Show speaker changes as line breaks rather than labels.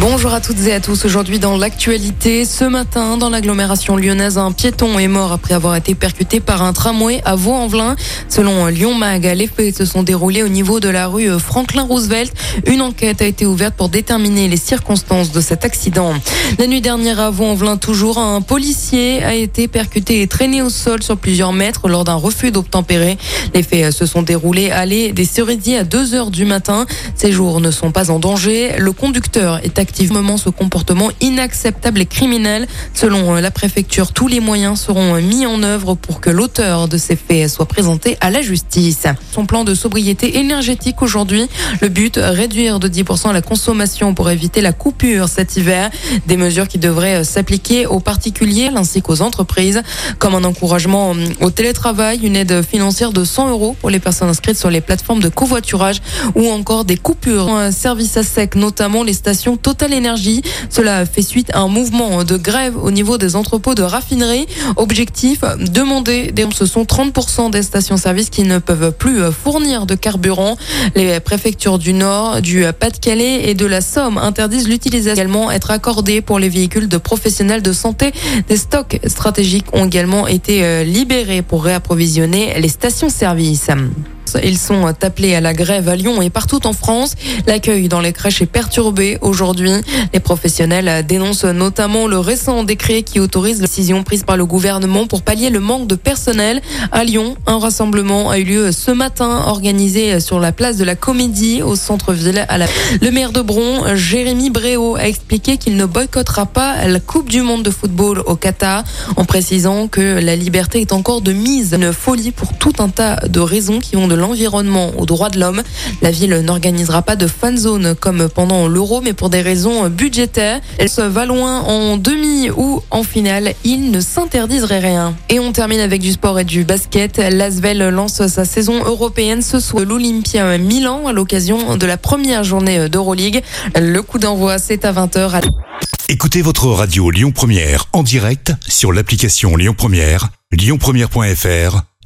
Bonjour à toutes et à tous. Aujourd'hui dans l'actualité, ce matin dans l'agglomération lyonnaise, un piéton est mort après avoir été percuté par un tramway à Vaux-en-Velin. Selon Lyon Mag, les faits se sont déroulés au niveau de la rue Franklin Roosevelt. Une enquête a été ouverte pour déterminer les circonstances de cet accident. La nuit dernière à Vaux-en-Velin, toujours un policier a été percuté et traîné au sol sur plusieurs mètres lors d'un refus d'obtempérer. Les faits se sont déroulés à l'allée des Cerisiers à 2 heures du matin. Ces jours ne sont pas en danger. Le conducteur est activement ce comportement inacceptable et criminel. Selon euh, la préfecture, tous les moyens seront euh, mis en œuvre pour que l'auteur de ces faits soit présenté à la justice. Son plan de sobriété énergétique aujourd'hui, le but, réduire de 10% la consommation pour éviter la coupure cet hiver. Des mesures qui devraient euh, s'appliquer aux particuliers ainsi qu'aux entreprises, comme un encouragement au télétravail, une aide financière de 100 euros pour les personnes inscrites sur les plateformes de covoiturage ou encore des coupures, un service à sec, notamment les stations Total Énergie. Cela fait suite à un mouvement de grève au niveau des entrepôts de raffinerie. Objectif, demander des, ce sont 30% des stations-service qui ne peuvent plus fournir de carburant. Les préfectures du Nord, du Pas-de-Calais et de la Somme interdisent l'utilisation également être accordée pour les véhicules de professionnels de santé. Des stocks stratégiques ont également été euh, libérés pour réapprovisionner les stations-service. Ils sont appelés à la grève à Lyon et partout en France. L'accueil dans les crèches est perturbé aujourd'hui. Les professionnels dénoncent notamment le récent décret qui autorise la décision prise par le gouvernement pour pallier le manque de personnel. À Lyon, un rassemblement a eu lieu ce matin, organisé sur la place de la Comédie au centre-ville. Le maire de Bron, Jérémy Bréau, a expliqué qu'il ne boycottera pas la Coupe du monde de football au Qatar, en précisant que la liberté est encore de mise. Une folie pour tout un tas de raisons qui vont de l'environnement aux droits de l'homme. La ville n'organisera pas de fan zone comme pendant l'Euro, mais pour des raisons budgétaires. Elle se va loin en demi ou en finale. Il ne s'interdiserait rien. Et on termine avec du sport et du basket. L'Asvel lance sa saison européenne ce soir l'Olympia Milan à l'occasion de la première journée d'Euroleague. Le coup d'envoi, c'est à 20h.
Écoutez votre radio Lyon Première en direct sur l'application Lyon Première, lyonpremière.fr